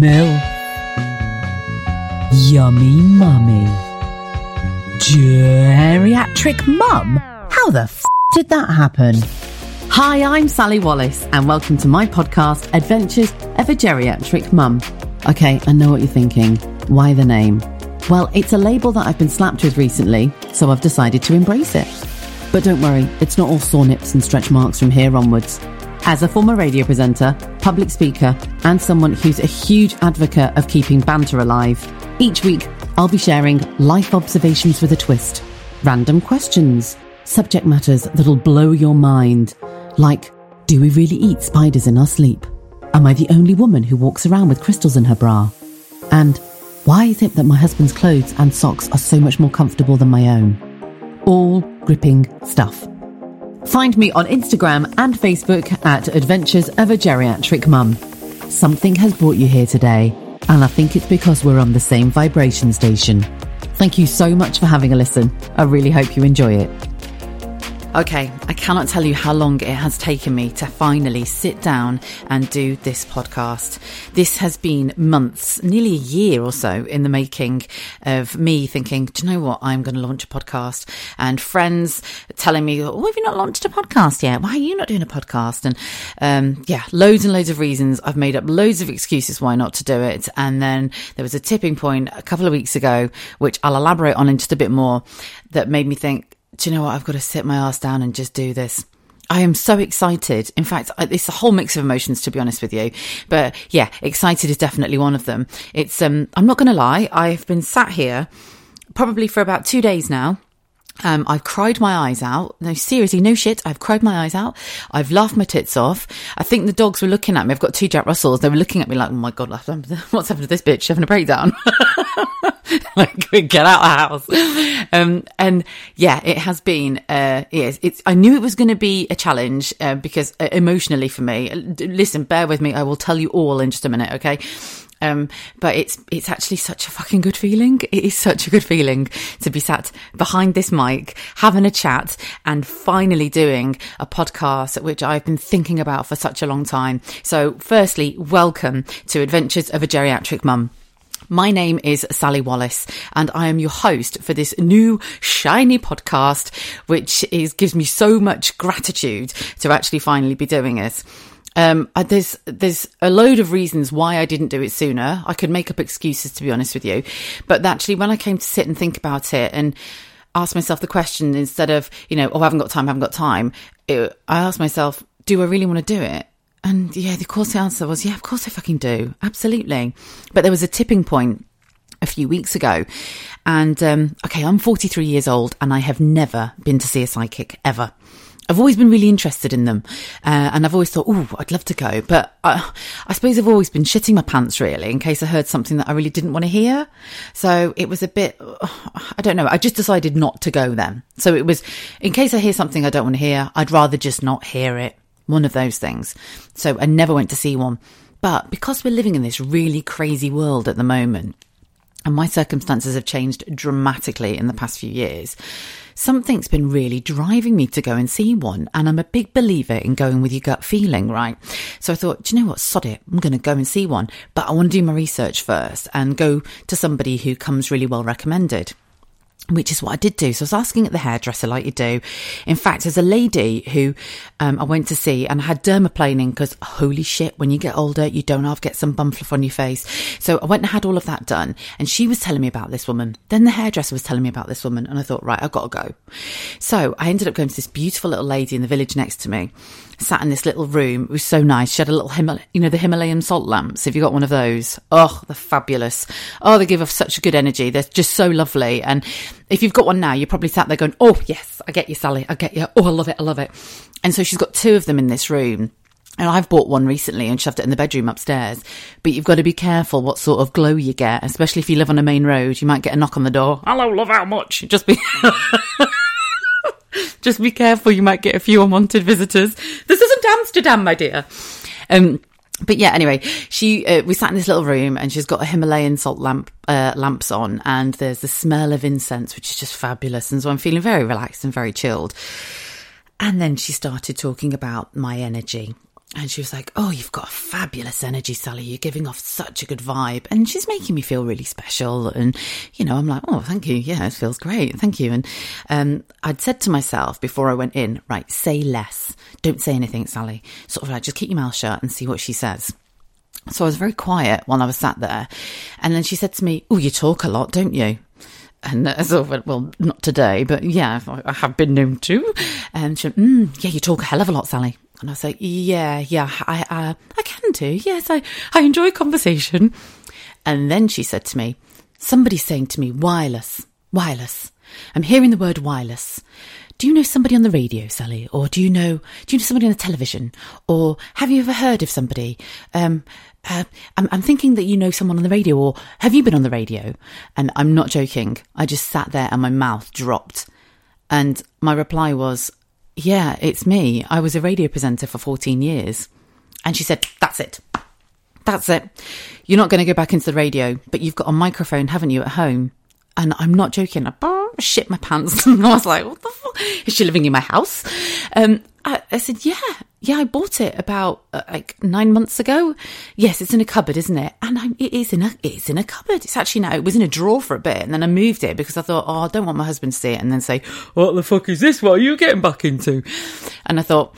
MILF. Yummy Mummy. Geriatric Mum? How the f did that happen? Hi, I'm Sally Wallace, and welcome to my podcast, Adventures of a Geriatric Mum. Okay, I know what you're thinking. Why the name? Well, it's a label that I've been slapped with recently, so I've decided to embrace it. But don't worry, it's not all sore nips and stretch marks from here onwards. As a former radio presenter, public speaker, and someone who's a huge advocate of keeping banter alive, each week I'll be sharing life observations with a twist, random questions, subject matters that'll blow your mind, like do we really eat spiders in our sleep? Am I the only woman who walks around with crystals in her bra? And why is it that my husband's clothes and socks are so much more comfortable than my own? All gripping stuff. Find me on Instagram and Facebook at Adventures of a Geriatric Mum. Something has brought you here today, and I think it's because we're on the same vibration station. Thank you so much for having a listen. I really hope you enjoy it. Okay, I cannot tell you how long it has taken me to finally sit down and do this podcast. This has been months, nearly a year or so in the making of me thinking, do you know what? I'm going to launch a podcast and friends telling me, oh, have you not launched a podcast yet? Why are you not doing a podcast? And, um, yeah, loads and loads of reasons. I've made up loads of excuses why not to do it. And then there was a tipping point a couple of weeks ago, which I'll elaborate on in just a bit more that made me think, do you know what? I've got to sit my ass down and just do this. I am so excited. In fact, it's a whole mix of emotions, to be honest with you. But yeah, excited is definitely one of them. It's, um, I'm not going to lie. I've been sat here probably for about two days now. Um, I've cried my eyes out. No, seriously, no shit. I've cried my eyes out. I've laughed my tits off. I think the dogs were looking at me. I've got two Jack Russells. They were looking at me like, oh my God, what's happened to this bitch? She's having a breakdown. like, get out of the house. Um, and yeah, it has been, uh, yes, it's, I knew it was going to be a challenge, uh, because uh, emotionally for me, listen, bear with me. I will tell you all in just a minute. Okay. Um, but it's it's actually such a fucking good feeling. It is such a good feeling to be sat behind this mic, having a chat, and finally doing a podcast, which I've been thinking about for such a long time. So, firstly, welcome to Adventures of a Geriatric Mum. My name is Sally Wallace and I am your host for this new shiny podcast, which is, gives me so much gratitude to actually finally be doing it. Um, there's there's a load of reasons why I didn't do it sooner. I could make up excuses to be honest with you, but actually when I came to sit and think about it and ask myself the question instead of you know oh I haven't got time I haven't got time, it, I asked myself do I really want to do it? And yeah, of course the answer was yeah, of course I fucking do, absolutely. But there was a tipping point a few weeks ago. And um, okay, I'm 43 years old and I have never been to see a psychic ever. I've always been really interested in them, uh, and I've always thought, oh, I'd love to go. But I, I suppose I've always been shitting my pants really in case I heard something that I really didn't want to hear. So it was a bit, I don't know. I just decided not to go then. So it was, in case I hear something I don't want to hear, I'd rather just not hear it. One of those things. So I never went to see one. But because we're living in this really crazy world at the moment, and my circumstances have changed dramatically in the past few years, something's been really driving me to go and see one. And I'm a big believer in going with your gut feeling, right? So I thought, do you know what? Sod it. I'm going to go and see one. But I want to do my research first and go to somebody who comes really well recommended which is what I did do. So I was asking at the hairdresser, like you do. In fact, there's a lady who um, I went to see and I had dermaplaning because holy shit, when you get older, you don't have to get some bum fluff on your face. So I went and had all of that done. And she was telling me about this woman. Then the hairdresser was telling me about this woman. And I thought, right, I've got to go. So I ended up going to this beautiful little lady in the village next to me sat in this little room. It was so nice. She had a little, Himal- you know, the Himalayan salt lamps. Have you got one of those? Oh, they're fabulous. Oh, they give off such a good energy. They're just so lovely. And if you've got one now, you're probably sat there going, oh, yes, I get you, Sally. I get you. Oh, I love it. I love it. And so she's got two of them in this room. And I've bought one recently and shoved it in the bedroom upstairs. But you've got to be careful what sort of glow you get, especially if you live on a main road. You might get a knock on the door. Hello, love, how much? Just be. Just be careful, you might get a few unwanted visitors. This isn't Amsterdam, my dear. Um, but yeah, anyway, she uh, we sat in this little room and she's got a Himalayan salt lamp uh, lamps on, and there's the smell of incense, which is just fabulous. And so I'm feeling very relaxed and very chilled. And then she started talking about my energy and she was like, Oh, you've got a fabulous energy, Sally. You're giving off such a good vibe. And she's making me feel really special. And, you know, I'm like, Oh, thank you. Yeah, it feels great. Thank you. And um, I'd said to myself before I went in, Right, say less. Don't say anything, Sally. Sort of like, just keep your mouth shut and see what she says. So I was very quiet while I was sat there. And then she said to me, Oh, you talk a lot, don't you? And uh, so, well, not today, but yeah, I have been known to. And she went, mm, yeah, you talk a hell of a lot, Sally. And I was like, yeah, yeah, I, uh, I can do. Yes, I, I enjoy conversation. And then she said to me, somebody's saying to me, wireless, wireless. I'm hearing the word wireless. Do you know somebody on the radio, Sally? Or do you know, do you know somebody on the television? Or have you ever heard of somebody? Um, uh, I'm, I'm thinking that you know someone on the radio, or have you been on the radio? And I'm not joking. I just sat there and my mouth dropped. And my reply was, Yeah, it's me. I was a radio presenter for 14 years. And she said, That's it. That's it. You're not going to go back into the radio, but you've got a microphone, haven't you, at home? And I'm not joking. I shit my pants. and I was like, what the fuck? Is she living in my house? Um, I, I, said, yeah, yeah, I bought it about uh, like nine months ago. Yes, it's in a cupboard, isn't it? And I'm, it is in a, it's in a cupboard. It's actually now, it was in a drawer for a bit and then I moved it because I thought, oh, I don't want my husband to see it and then say, what the fuck is this? What are you getting back into? And I thought,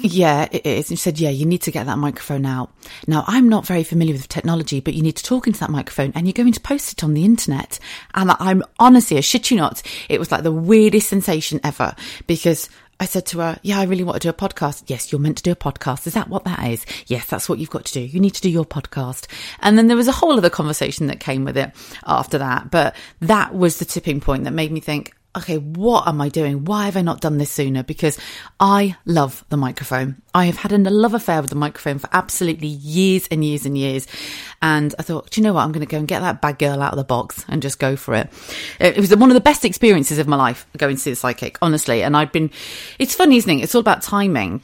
yeah, it is. And she said, yeah, you need to get that microphone out. Now, I'm not very familiar with technology, but you need to talk into that microphone and you're going to post it on the internet. And I'm honestly, I shit you not, it was like the weirdest sensation ever because I said to her, Yeah, I really want to do a podcast. Yes, you're meant to do a podcast. Is that what that is? Yes, that's what you've got to do. You need to do your podcast. And then there was a whole other conversation that came with it after that. But that was the tipping point that made me think, okay, what am I doing? Why have I not done this sooner? Because I love the microphone. I have had a love affair with the microphone for absolutely years and years and years. And I thought, do you know what? I'm going to go and get that bad girl out of the box and just go for it. Uh, it was one of the best experiences of my life going to see the psychic, honestly. And I'd been, it's funny, isn't it? It's all about timing.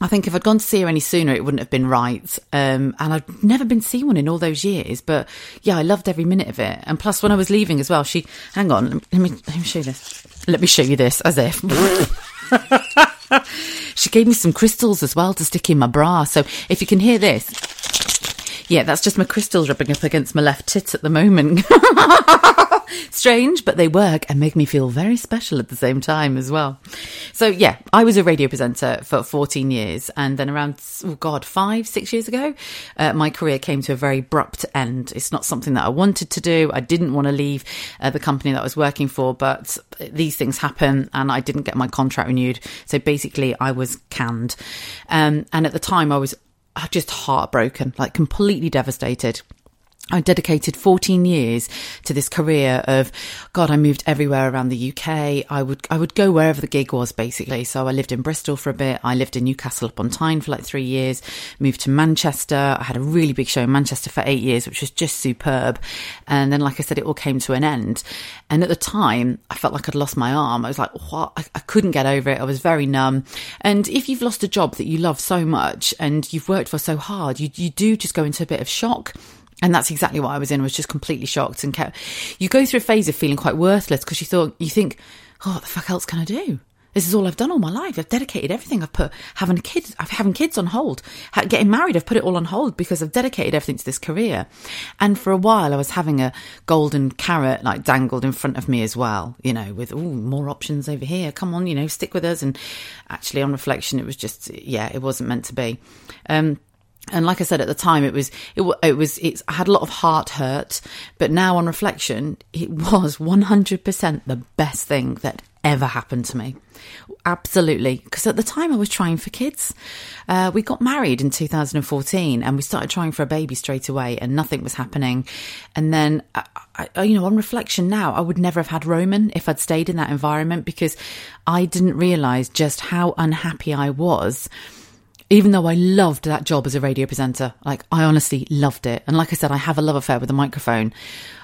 I think if I'd gone to see her any sooner, it wouldn't have been right. Um, and I'd never been to see one in all those years. But yeah, I loved every minute of it. And plus, when I was leaving as well, she, hang on, let me, let me show you this. Let me show you this as if. she gave me some crystals as well to stick in my bra. So if you can hear this, yeah, that's just my crystals rubbing up against my left tit at the moment. Strange, but they work and make me feel very special at the same time as well. So, yeah, I was a radio presenter for 14 years. And then around, oh God, five, six years ago, uh, my career came to a very abrupt end. It's not something that I wanted to do. I didn't want to leave uh, the company that I was working for, but these things happen and I didn't get my contract renewed. So basically, I was canned. Um, and at the time, I was just heartbroken, like completely devastated. I dedicated 14 years to this career of God. I moved everywhere around the UK. I would I would go wherever the gig was, basically. So I lived in Bristol for a bit. I lived in Newcastle upon Tyne for like three years. Moved to Manchester. I had a really big show in Manchester for eight years, which was just superb. And then, like I said, it all came to an end. And at the time, I felt like I'd lost my arm. I was like, what? I, I couldn't get over it. I was very numb. And if you've lost a job that you love so much and you've worked for so hard, you you do just go into a bit of shock. And that's exactly what I was in. I was just completely shocked and kept. You go through a phase of feeling quite worthless because you thought you think, oh, what the fuck else can I do? This is all I've done all my life. I've dedicated everything. I've put having kids, I've having kids on hold, getting married. I've put it all on hold because I've dedicated everything to this career. And for a while, I was having a golden carrot like dangled in front of me as well. You know, with more options over here. Come on, you know, stick with us. And actually, on reflection, it was just yeah, it wasn't meant to be. Um, and like I said at the time, it was it, it was it's I had a lot of heart hurt, but now on reflection, it was one hundred percent the best thing that ever happened to me. Absolutely, because at the time I was trying for kids. Uh, we got married in 2014, and we started trying for a baby straight away, and nothing was happening. And then, I, I, you know, on reflection now, I would never have had Roman if I'd stayed in that environment because I didn't realize just how unhappy I was even though I loved that job as a radio presenter, like I honestly loved it. And like I said, I have a love affair with the microphone.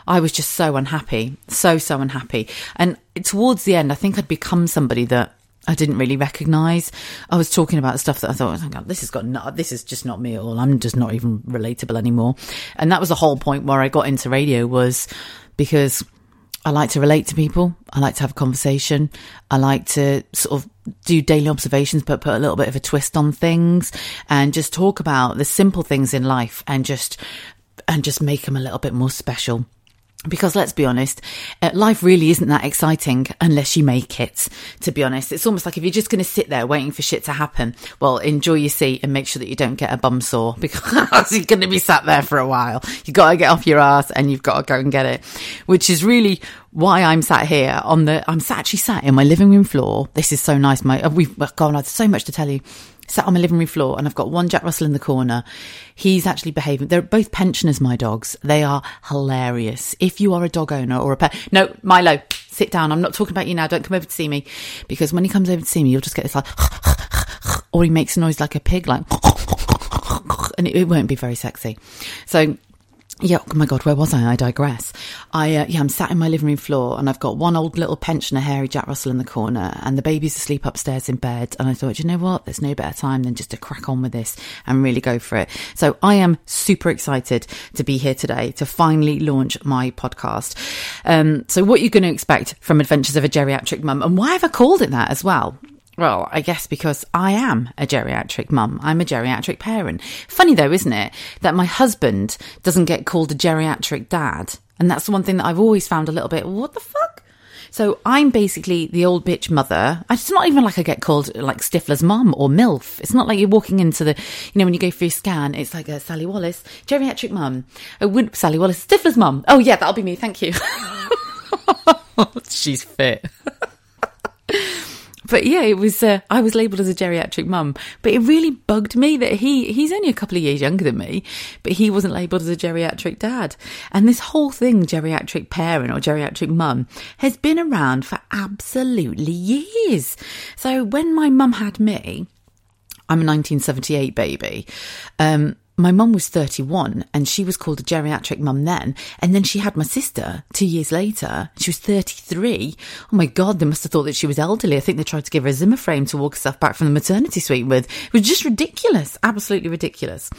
I was just so unhappy, so, so unhappy. And towards the end, I think I'd become somebody that I didn't really recognize. I was talking about stuff that I thought, oh, this has got no, this is just not me at all. I'm just not even relatable anymore. And that was the whole point where I got into radio was because I like to relate to people. I like to have a conversation. I like to sort of do daily observations, but put a little bit of a twist on things and just talk about the simple things in life and just, and just make them a little bit more special. Because let's be honest, uh, life really isn't that exciting unless you make it, to be honest. It's almost like if you're just going to sit there waiting for shit to happen, well, enjoy your seat and make sure that you don't get a bum sore because you're going to be sat there for a while. You've got to get off your ass and you've got to go and get it, which is really why I'm sat here on the, I'm actually sat in my living room floor. This is so nice. My, we've gone, I've so much to tell you sat on my living room floor and I've got one Jack Russell in the corner. He's actually behaving. They're both pensioners, my dogs. They are hilarious. If you are a dog owner or a pet, no, Milo, sit down. I'm not talking about you now. Don't come over to see me because when he comes over to see me, you'll just get this like, or he makes a noise like a pig, like, and it, it won't be very sexy. So yeah, oh my God, where was I? I digress. I, uh, yeah, I'm sat in my living room floor and I've got one old little pensioner, hairy Jack Russell in the corner and the baby's asleep upstairs in bed. And I thought, you know what? There's no better time than just to crack on with this and really go for it. So I am super excited to be here today to finally launch my podcast. Um, so what you're going to expect from Adventures of a Geriatric Mum and why have I called it that as well? Well, I guess because I am a geriatric mum. I'm a geriatric parent. Funny though, isn't it, that my husband doesn't get called a geriatric dad? And that's the one thing that I've always found a little bit, what the fuck? So I'm basically the old bitch mother. It's not even like I get called like Stifler's mum or MILF. It's not like you're walking into the, you know, when you go for your scan, it's like a Sally Wallace, geriatric mum. Oh, Sally Wallace, Stifler's mum. Oh yeah, that'll be me. Thank you. She's fit but yeah, it was. Uh, I was labelled as a geriatric mum, but it really bugged me that he he's only a couple of years younger than me, but he wasn't labelled as a geriatric dad. And this whole thing, geriatric parent or geriatric mum, has been around for absolutely years. So when my mum had me, I'm a 1978 baby. Um, my mum was 31 and she was called a geriatric mum then. And then she had my sister two years later. She was 33. Oh my God, they must have thought that she was elderly. I think they tried to give her a Zimmer frame to walk herself back from the maternity suite with. It was just ridiculous. Absolutely ridiculous.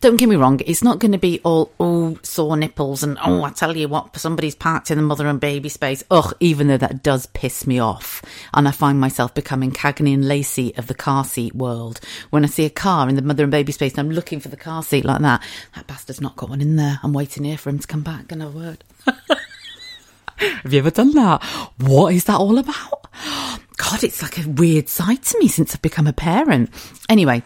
Don't get me wrong, it's not going to be all, oh, sore nipples and, oh, I tell you what, somebody's parked in the mother and baby space. Ugh, even though that does piss me off. And I find myself becoming Cagney and Lacey of the car seat world. When I see a car in the mother and baby space and I'm looking for the car seat like that, that bastard's not got one in there. I'm waiting here for him to come back and a word. Have you ever done that? What is that all about? God, it's like a weird side to me since I've become a parent. Anyway,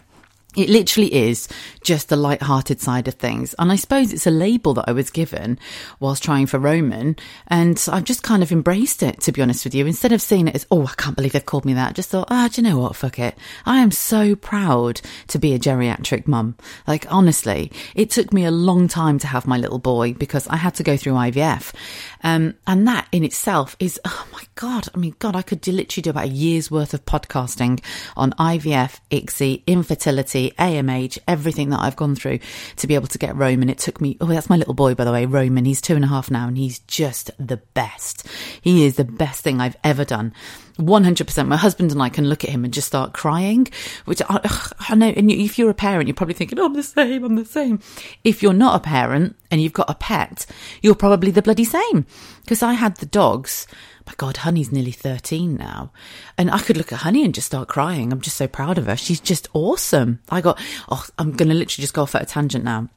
it literally is just the light-hearted side of things. And I suppose it's a label that I was given whilst trying for Roman. And I've just kind of embraced it, to be honest with you. Instead of seeing it as, oh, I can't believe they've called me that, I just thought, ah, do you know what? Fuck it. I am so proud to be a geriatric mum. Like, honestly, it took me a long time to have my little boy because I had to go through IVF. Um, and that in itself is, oh my God. I mean, God, I could literally do about a year's worth of podcasting on IVF, ICSI, infertility, AMH, everything that I've gone through to be able to get Roman. It took me, oh, that's my little boy, by the way, Roman. He's two and a half now and he's just the best. He is the best thing I've ever done. 100%. My husband and I can look at him and just start crying, which I, I know. And if you're a parent, you're probably thinking, oh, I'm the same, I'm the same. If you're not a parent and you've got a pet, you're probably the bloody same. Because I had the dogs. My God, Honey's nearly 13 now. And I could look at Honey and just start crying. I'm just so proud of her. She's just awesome. I got, oh, I'm going to literally just go off at a tangent now.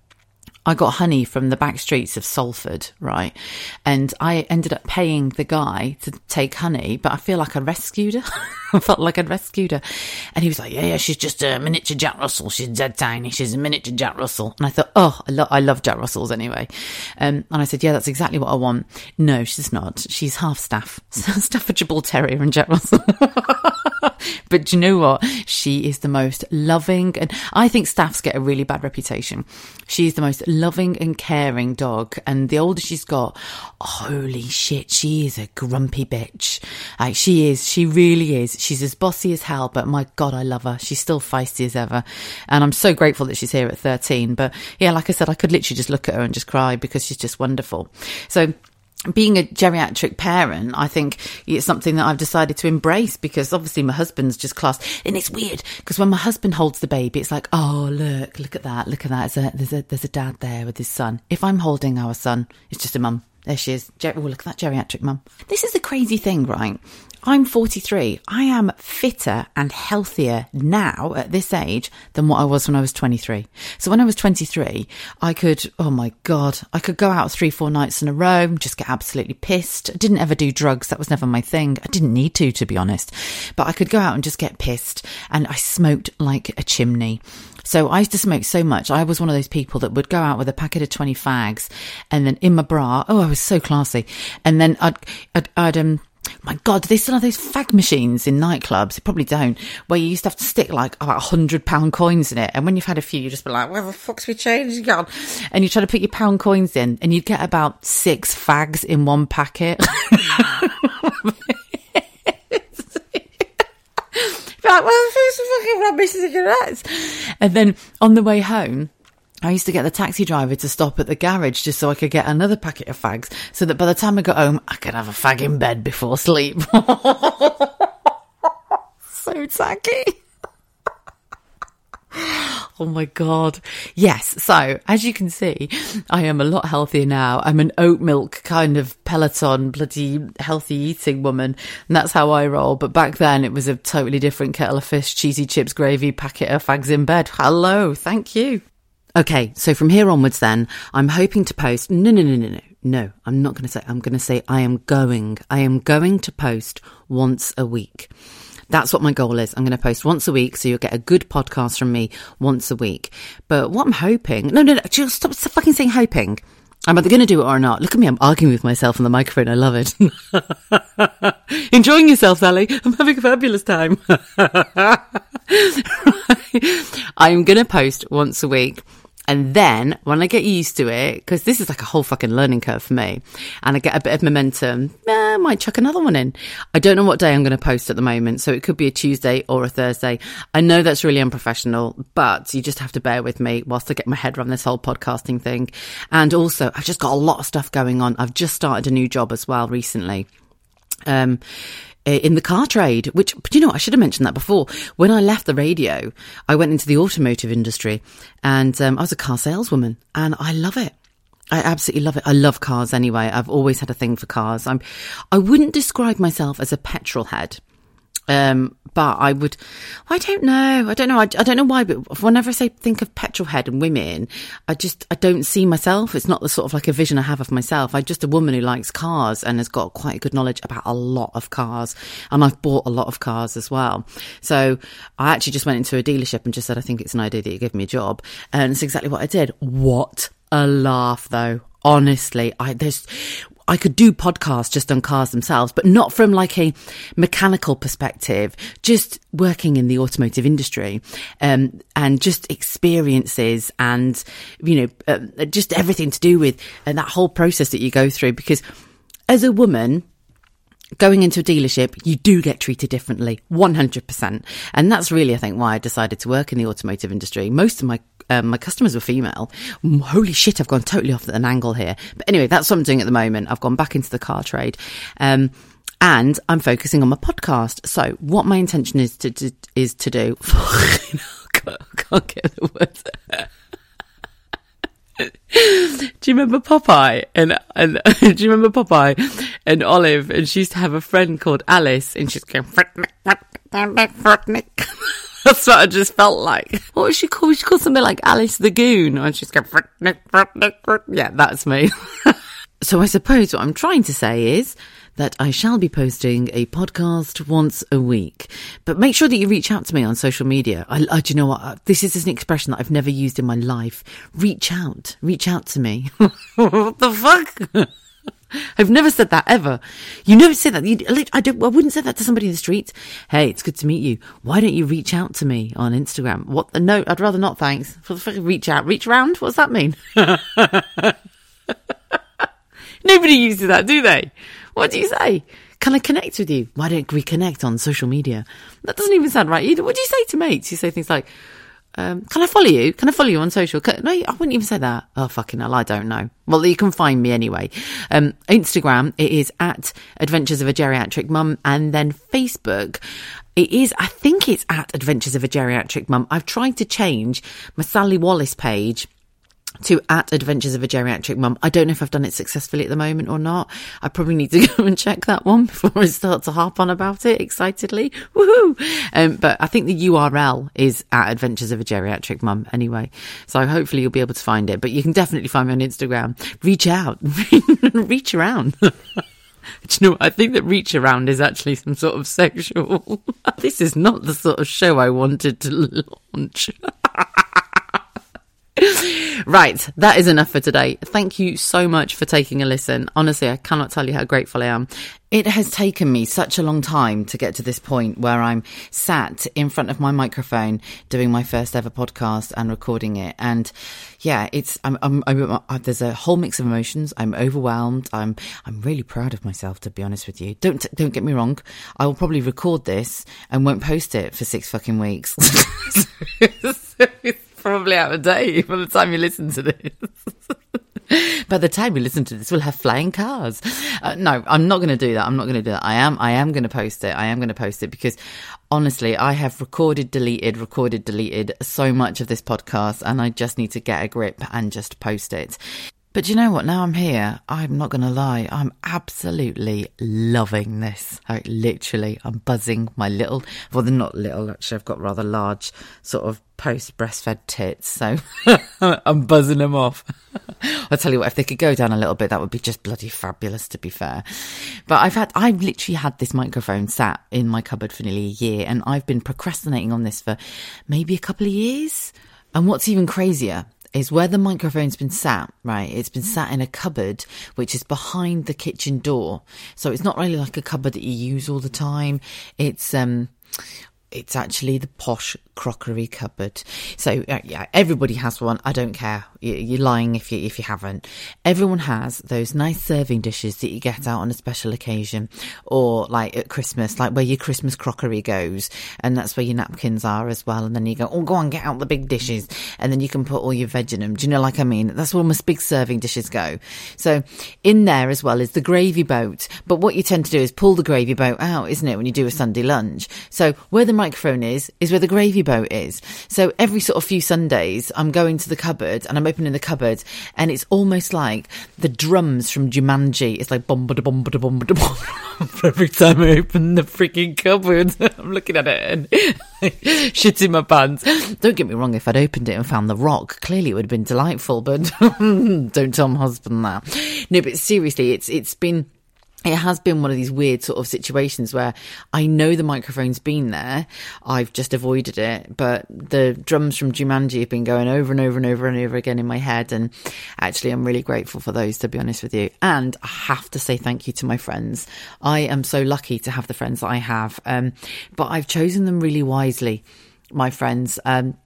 I got honey from the back streets of Salford, right? And I ended up paying the guy to take honey, but I feel like I rescued her. I felt like I'd rescued her. And he was like, yeah, yeah, she's just a miniature Jack Russell. She's dead tiny. She's a miniature Jack Russell. And I thought, oh, I, lo- I love Jack Russells anyway. Um, and I said, yeah, that's exactly what I want. No, she's not. She's half staff. Staffordshire bull Terrier and Jack Russell. but do you know what? She is the most loving, and I think staffs get a really bad reputation. She's the most loving and caring dog, and the older she's got, holy shit, she is a grumpy bitch. Like she is, she really is. She's as bossy as hell, but my god, I love her. She's still feisty as ever, and I'm so grateful that she's here at 13. But yeah, like I said, I could literally just look at her and just cry because she's just wonderful. So being a geriatric parent, I think it's something that I've decided to embrace because obviously my husband's just classed. And it's weird because when my husband holds the baby, it's like, oh, look, look at that, look at that. There's a, there's a, there's a dad there with his son. If I'm holding our son, it's just a mum. There she is. Ger- oh, look at that geriatric mum. This is the crazy thing, right? I'm 43. I am fitter and healthier now at this age than what I was when I was 23. So when I was 23, I could, oh my God, I could go out three, four nights in a row just get absolutely pissed. I didn't ever do drugs. That was never my thing. I didn't need to, to be honest, but I could go out and just get pissed and I smoked like a chimney. So I used to smoke so much. I was one of those people that would go out with a packet of 20 fags and then in my bra. Oh, I was so classy. And then I'd, I'd, I'd um, my God, do they still have those fag machines in nightclubs? They probably don't. Where you used to have to stick like about hundred pound coins in it, and when you've had a few, you just be like, "Where the fuck's my change gone?" And you try to put your pound coins in, and you'd get about six fags in one packet. like, well, first fucking rubbish cigarettes. And then on the way home, I used to get the taxi driver to stop at the garage just so I could get another packet of fags so that by the time I got home, I could have a fag in bed before sleep. so tacky. Oh my God. Yes. So, as you can see, I am a lot healthier now. I'm an oat milk kind of Peloton, bloody healthy eating woman. And that's how I roll. But back then, it was a totally different kettle of fish, cheesy chips, gravy, packet of fags in bed. Hello. Thank you. Okay, so from here onwards, then I'm hoping to post. No, no, no, no, no, no. I'm not going to say. I'm going to say I am going. I am going to post once a week. That's what my goal is. I'm going to post once a week, so you'll get a good podcast from me once a week. But what I'm hoping, no, no, no, just stop, stop fucking saying hoping. I'm either going to do it or not. Look at me, I'm arguing with myself on the microphone. I love it. Enjoying yourself, Sally. I'm having a fabulous time. I'm going to post once a week. And then when I get used to it, because this is like a whole fucking learning curve for me, and I get a bit of momentum, eh, I might chuck another one in. I don't know what day I'm going to post at the moment, so it could be a Tuesday or a Thursday. I know that's really unprofessional, but you just have to bear with me whilst I get my head around this whole podcasting thing. And also, I've just got a lot of stuff going on. I've just started a new job as well recently. Um, in the car trade, which, but you know, I should have mentioned that before. When I left the radio, I went into the automotive industry and um, I was a car saleswoman and I love it. I absolutely love it. I love cars anyway. I've always had a thing for cars. I'm, I wouldn't describe myself as a petrol head. Um, but I would, I don't know. I don't know. I, I don't know why, but whenever I say think of petrol head and women, I just, I don't see myself. It's not the sort of like a vision I have of myself. I'm just a woman who likes cars and has got quite a good knowledge about a lot of cars. And I've bought a lot of cars as well. So I actually just went into a dealership and just said, I think it's an idea that you give me a job. And it's exactly what I did. What a laugh though honestly i there's I could do podcasts just on cars themselves, but not from like a mechanical perspective, just working in the automotive industry, um, and just experiences and, you know, uh, just everything to do with and that whole process that you go through. Because as a woman, going into a dealership, you do get treated differently, 100%. And that's really, I think, why I decided to work in the automotive industry. Most of my um, my customers were female. Holy shit, I've gone totally off at an angle here. But anyway, that's what I'm doing at the moment. I've gone back into the car trade. Um, and I'm focusing on my podcast. So what my intention is to, to is to do. I can't get the words. Do you remember Popeye and and do you remember Popeye and Olive and she used to have a friend called Alice and she's going that's what I just felt like. What was she called? She called something like Alice the Goon. And she's going, yeah, that's me. so I suppose what I'm trying to say is that I shall be posting a podcast once a week. But make sure that you reach out to me on social media. I, I do you know what? Uh, this is an expression that I've never used in my life. Reach out. Reach out to me. what the fuck? I've never said that ever. You never say that. You, I, don't, I wouldn't say that to somebody in the street. Hey, it's good to meet you. Why don't you reach out to me on Instagram? What? No, I'd rather not. Thanks. For the fucking reach out, reach around. does that mean? Nobody uses that, do they? What do you say? Can I connect with you? Why don't we connect on social media? That doesn't even sound right either. What do you say to mates? You say things like, um, can I follow you? Can I follow you on social? Can, no, I wouldn't even say that. Oh, fucking hell, I don't know. Well, you can find me anyway. Um, Instagram, it is at Adventures of a Geriatric Mum. And then Facebook, it is, I think it's at Adventures of a Geriatric Mum. I've tried to change my Sally Wallace page to at Adventures of a Geriatric Mum. I don't know if I've done it successfully at the moment or not. I probably need to go and check that one before I start to harp on about it excitedly. Woohoo! Um, but I think the URL is at Adventures of a Geriatric Mum anyway. So hopefully you'll be able to find it. But you can definitely find me on Instagram. Reach out, reach around. Do you know? I think that reach around is actually some sort of sexual. this is not the sort of show I wanted to launch. right, that is enough for today. Thank you so much for taking a listen. Honestly, I cannot tell you how grateful I am. It has taken me such a long time to get to this point where I'm sat in front of my microphone doing my first ever podcast and recording it. And yeah, it's I'm, I'm, I'm, I'm, there's a whole mix of emotions. I'm overwhelmed. I'm I'm really proud of myself to be honest with you. Don't don't get me wrong. I will probably record this and won't post it for six fucking weeks. probably out of date by the time you listen to this. by the time you listen to this, we'll have flying cars. Uh, no, I'm not going to do that. I'm not going to do that. I am. I am going to post it. I am going to post it because honestly, I have recorded, deleted, recorded, deleted so much of this podcast, and I just need to get a grip and just post it. But you know what? Now I'm here, I'm not going to lie. I'm absolutely loving this. Like, literally, I'm buzzing my little, well, they're not little, actually. I've got rather large sort of post breastfed tits. So I'm buzzing them off. I'll tell you what, if they could go down a little bit, that would be just bloody fabulous, to be fair. But I've had, I've literally had this microphone sat in my cupboard for nearly a year and I've been procrastinating on this for maybe a couple of years. And what's even crazier is where the microphone's been sat, right? It's been sat in a cupboard, which is behind the kitchen door. So it's not really like a cupboard that you use all the time. It's, um, it's actually the posh crockery cupboard. So uh, yeah, everybody has one. I don't care. You're lying if you if you haven't. Everyone has those nice serving dishes that you get out on a special occasion, or like at Christmas, like where your Christmas crockery goes, and that's where your napkins are as well. And then you go, oh, go on, get out the big dishes, and then you can put all your veg in them. Do you know, like I mean? That's where my big serving dishes go. So in there as well is the gravy boat. But what you tend to do is pull the gravy boat out, isn't it, when you do a Sunday lunch? So where the microphone is, is where the gravy boat is. So every sort of few Sundays, I'm going to the cupboard and I'm opening the cupboard, and it's almost like the drums from Jumanji. It's like bomb, bomb, bomb, bomb, bomb. Every time I open the freaking cupboard, I'm looking at it and shit in my pants. Don't get me wrong, if I'd opened it and found the rock, clearly it would have been delightful, but don't tell my husband that. No, but seriously, it's it's been it has been one of these weird sort of situations where I know the microphone's been there. I've just avoided it, but the drums from Jumanji have been going over and over and over and over again in my head. And actually, I'm really grateful for those, to be honest with you. And I have to say thank you to my friends. I am so lucky to have the friends that I have. Um, but I've chosen them really wisely, my friends. Um,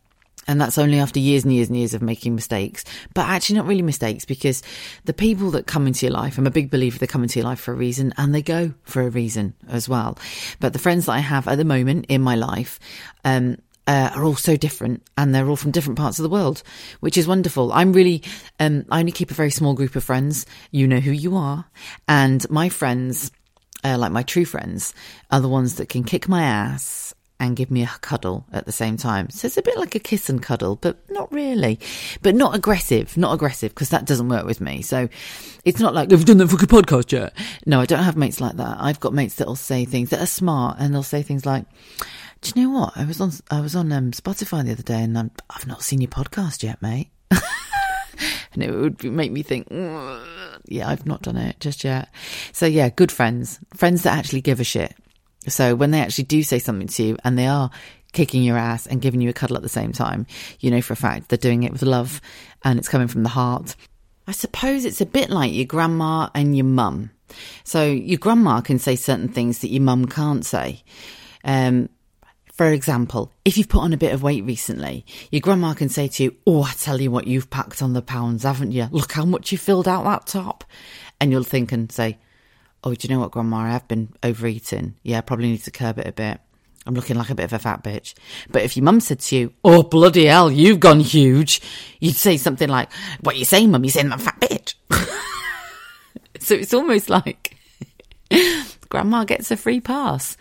and that's only after years and years and years of making mistakes, but actually not really mistakes because the people that come into your life, I'm a big believer they come into your life for a reason and they go for a reason as well. But the friends that I have at the moment in my life, um, uh, are all so different and they're all from different parts of the world, which is wonderful. I'm really, um, I only keep a very small group of friends. You know who you are. And my friends, uh, like my true friends, are the ones that can kick my ass and give me a cuddle at the same time. So it's a bit like a kiss and cuddle, but not really. But not aggressive, not aggressive, because that doesn't work with me. So it's not like, have you done that fucking podcast yet? No, I don't have mates like that. I've got mates that'll say things that are smart and they'll say things like, do you know what? I was on, I was on um, Spotify the other day and I'm, I've not seen your podcast yet, mate. and it would make me think, yeah, I've not done it just yet. So yeah, good friends, friends that actually give a shit so when they actually do say something to you and they are kicking your ass and giving you a cuddle at the same time, you know for a fact they're doing it with love and it's coming from the heart. I suppose it's a bit like your grandma and your mum. So your grandma can say certain things that your mum can't say. Um, for example, if you've put on a bit of weight recently, your grandma can say to you, Oh, I tell you what, you've packed on the pounds, haven't you? Look how much you filled out that top. And you'll think and say, oh, do you know what, Grandma? I have been overeating. Yeah, I probably need to curb it a bit. I'm looking like a bit of a fat bitch. But if your mum said to you, oh, bloody hell, you've gone huge, you'd say something like, what are you saying, mum? You're saying I'm a fat bitch. so it's almost like grandma gets a free pass.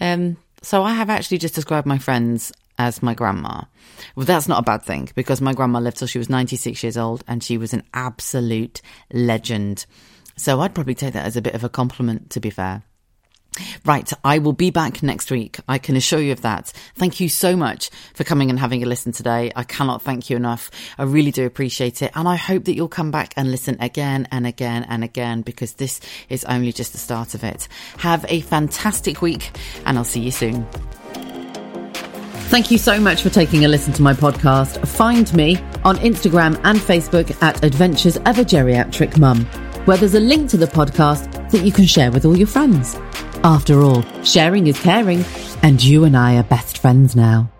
Um, so I have actually just described my friends as my grandma. Well, that's not a bad thing because my grandma lived till she was 96 years old and she was an absolute legend. So I'd probably take that as a bit of a compliment, to be fair. Right, I will be back next week. I can assure you of that. Thank you so much for coming and having a listen today. I cannot thank you enough. I really do appreciate it. And I hope that you'll come back and listen again and again and again because this is only just the start of it. Have a fantastic week and I'll see you soon. Thank you so much for taking a listen to my podcast. Find me on Instagram and Facebook at Adventures of a Geriatric Mum, where there's a link to the podcast that you can share with all your friends. After all, sharing is caring, and you and I are best friends now.